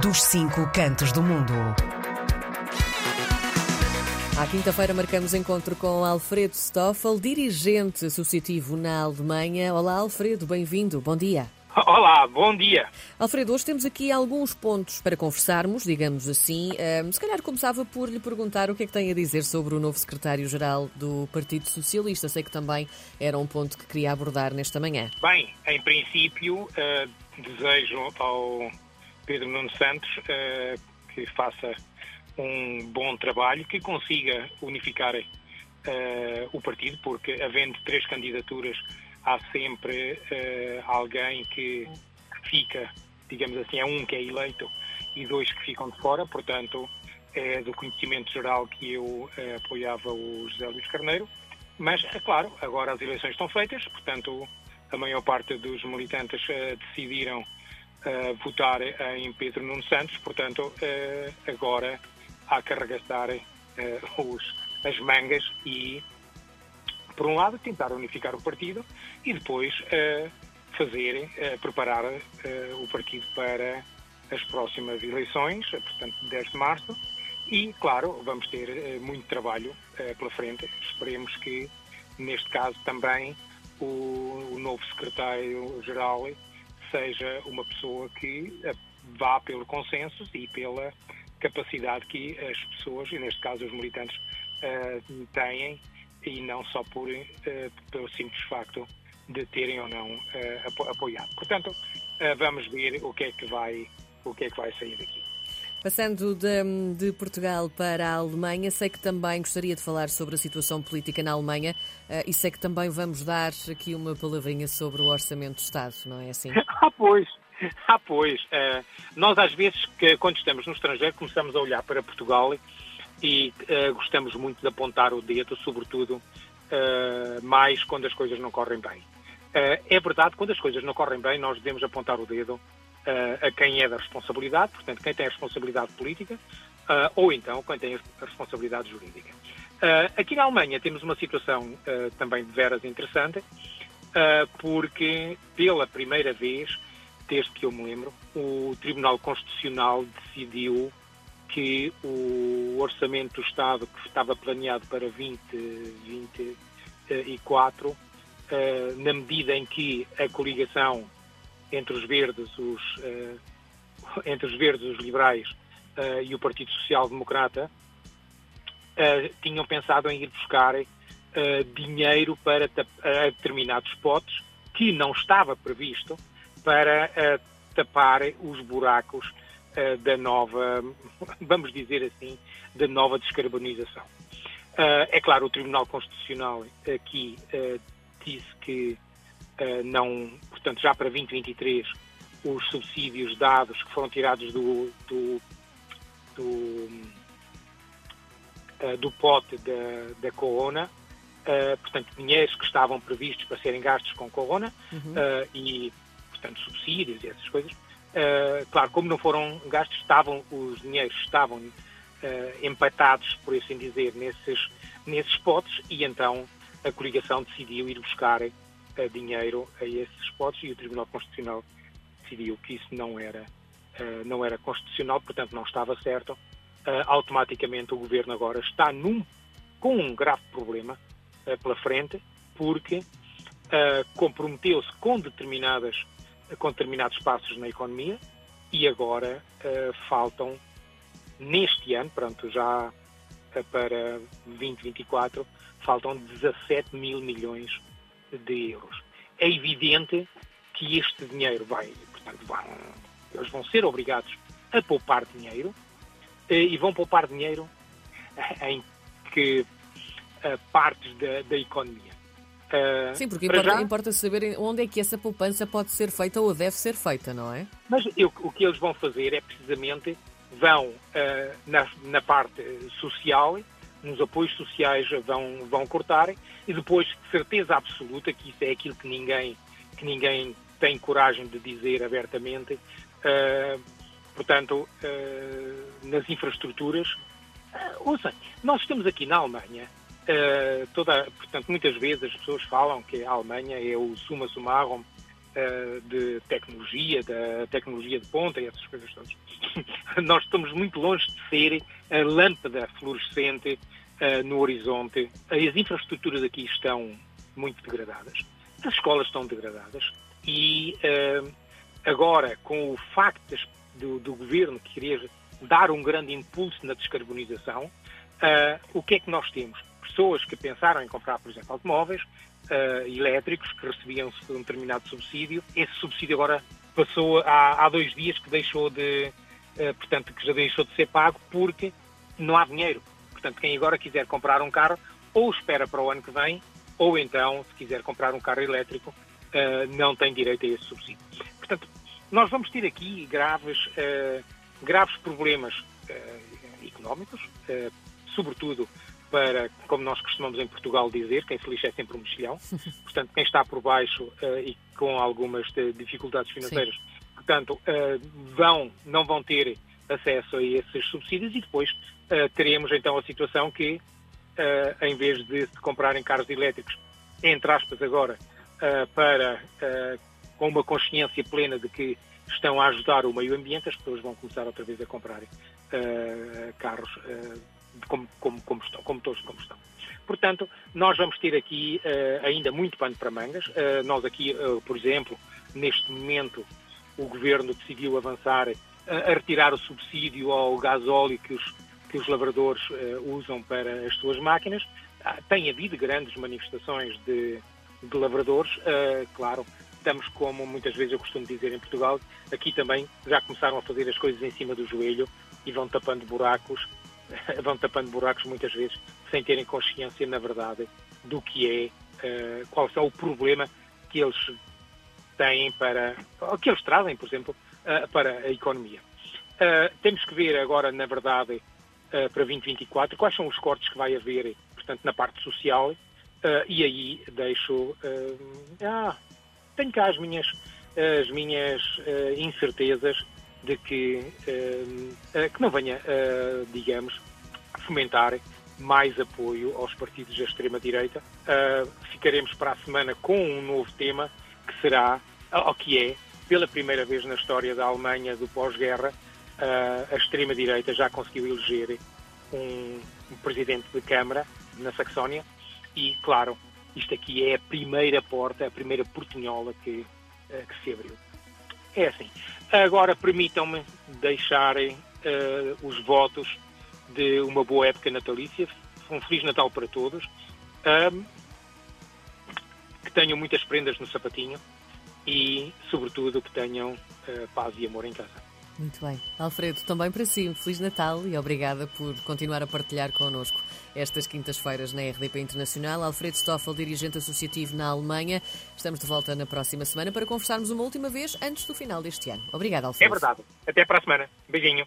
dos cinco cantos do mundo. À quinta-feira marcamos encontro com Alfredo Stoffel, dirigente associativo na Alemanha. Olá, Alfredo, bem-vindo. Bom dia. Olá, bom dia. Alfredo, hoje temos aqui alguns pontos para conversarmos, digamos assim. se calhar começava por lhe perguntar o que é que tem a dizer sobre o novo secretário-geral do Partido Socialista. Sei que também era um ponto que queria abordar nesta manhã. Bem, em princípio, uh, desejo ao Pedro Nuno Santos uh, que faça um bom trabalho, que consiga unificar uh, o partido, porque havendo três candidaturas há sempre uh, alguém que fica, digamos assim, é um que é eleito e dois que ficam de fora, portanto, é do conhecimento geral que eu apoiava o José Luís Carneiro, mas, é claro, agora as eleições estão feitas, portanto, a maior parte dos militantes uh, votar em Pedro Nuno Santos, portanto, agora há que arregaçar os, as mangas e por um lado, tentar unificar o partido e depois uh, fazer, uh, preparar uh, o partido para as próximas eleições, portanto, 10 de março. E, claro, vamos ter muito trabalho pela frente. Esperemos que, neste caso, também o, o novo secretário-geral seja uma pessoa que vá pelo consenso e pela capacidade que as pessoas, e neste caso os militantes, têm e não só por, uh, pelo simples facto de terem ou não apoiado. Portanto, vamos ver o que é que vai, o que é que vai sair daqui. Passando de, de, Portugal para a Alemanha, sei que também gostaria de falar sobre a situação política na Alemanha uh, e sei que também vamos dar aqui uma palavrinha sobre o Orçamento do Estado, não é assim? ah, pois. Ah, pois. Uh, nós, às vezes, que, quando estamos no estrangeiro, começamos a olhar para Portugal e uh, gostamos muito de apontar o dedo, sobretudo uh, mais quando as coisas não correm bem. É verdade, quando as coisas não correm bem, nós devemos apontar o dedo a quem é da responsabilidade, portanto, quem tem a responsabilidade política, ou então quem tem a responsabilidade jurídica. aqui na Alemanha temos uma situação também de veras interessante, porque pela primeira vez, desde que eu me lembro, o Tribunal Constitucional decidiu que o orçamento do Estado, que estava planeado para 2024, eh, na medida em que a coligação entre os verdes, os, eh, entre os verdes, os liberais eh, e o Partido Social Democrata, tinham pensado em ir buscar dinheiro para determinados potes que não estava previsto para tapar os buracos uh, da nova, vamos dizer assim, da nova descarbonização. Uh, é claro, o Tribunal Constitucional aqui uh, disse que não, portanto, já para 2023, os subsídios dados que foram tirados do, do, do, do pote da, da Corona, portanto, dinheiros que estavam previstos para serem gastos com Corona uhum. e, portanto, subsídios e essas coisas, Uh, claro, como não foram gastos, estavam, os dinheiros estavam uh, empatados, por assim dizer, nesses, nesses potes e então a coligação decidiu ir buscar uh, dinheiro a esses potes e o Tribunal Constitucional decidiu que isso não era, não era constitucional, portanto não estava certo. automaticamente o Governo agora está num, com um grave problema pela frente, porque comprometeu-se com determinadas com determinados passos na economia e agora uh, faltam, neste ano, pronto, já uh, para 2024, faltam 17 mil milhões de euros. É evidente que este dinheiro vai, portanto, vão, eles vão ser obrigados a poupar dinheiro uh, e vão poupar dinheiro em que partes da, da economia Uh, Sim, porque importa, já... importa, saber onde é que essa poupança pode ser feita ou deve ser feita, não é? Mas eu, o que eles vão fazer é precisamente vão na, na, parte social, nos apoios sociais vão, vão cortar e depois de certeza absoluta que isso é aquilo que ninguém, que ninguém tem coragem de dizer abertamente, uh, portanto, nas infraestruturas. Uh, ouça, nós estamos aqui na Alemanha Uh, toda, portanto, muitas vezes as pessoas falam que a Alemanha é o suma summarum uh, de tecnologia, da tecnologia de ponta e essas coisas todas. Nós estamos muito longe de ser a lâmpada fluorescente uh, no horizonte. As infraestruturas aqui estão muito degradadas, as escolas estão degradadas e uh, agora, com o facto do, do governo querer dar um grande impulso na descarbonização, o que é que nós temos? Pessoas que pensaram em comprar, por exemplo, automóveis, uh, elétricos que recebiam um determinado subsídio. Esse subsídio agora passou há, há dois dias que deixou de, uh, portanto, que já deixou de ser pago porque não há dinheiro. Portanto, quem agora quiser comprar um carro ou espera para o ano que vem ou então, se quiser comprar um carro elétrico, uh, não tem direito a esse subsídio. Portanto, nós vamos ter aqui graves, graves problemas económicos, sobretudo para, como nós costumamos em Portugal dizer, quem se lixa é sempre um mexilhão. Portanto, quem está por baixo uh, e com algumas dificuldades financeiras, Sim. portanto, uh, vão, não vão ter acesso a esses subsídios e depois uh, teremos então a situação que, em vez de se comprarem carros elétricos, entre aspas agora, para com uma consciência plena de que estão a ajudar o meio ambiente, as pessoas vão começar outra vez a comprarem carros como, como, como, estão, como todos como estão. Portanto, nós vamos ter aqui uh, ainda muito pano para mangas. Uh, nós aqui, uh, por exemplo, neste momento, o Governo decidiu avançar a retirar o subsídio ao gasóleo que os, que os lavradores usam para as suas máquinas. Ah, tem havido grandes manifestações de, de lavradores, claro, estamos como muitas vezes eu costumo dizer em Portugal, aqui também já começaram a fazer as coisas em cima do joelho e vão tapando buracos vão tapando buracos muitas vezes sem terem consciência, na verdade, do que é, uh, qual é o problema que eles têm para, ou que eles trazem, por exemplo, uh, para a economia. Uh, temos que ver agora, na verdade, para 2024, quais são os cortes que vai haver, portanto, na parte social, e aí deixo, ah, tenho cá as minhas, as minhas incertezas de que, uh, que não venha, uh, digamos, fomentar mais apoio aos partidos da extrema-direita. Ficaremos para a semana com um novo tema, que será, ou que é, pela primeira vez na história da Alemanha do pós-guerra, a extrema-direita já conseguiu eleger um, um presidente de Câmara na Saxónia e, claro, isto aqui é a primeira porta, a primeira portinhola que, que se abriu. É assim. Agora permitam-me deixarem uh, os votos de uma boa época natalícia. Um Feliz Natal para todos. Um, que tenham muitas prendas no sapatinho e, sobretudo, que tenham uh, paz e amor em casa. Muito bem. Alfredo, também para si, um Feliz Natal e obrigada por continuar a partilhar connosco estas quintas-feiras na RDP Internacional. Alfredo Stoffel, dirigente associativo na Alemanha. Estamos de volta na próxima semana para conversarmos uma última vez antes do final deste ano. Obrigada, Alfredo. É verdade. Até para a semana. Beijinho.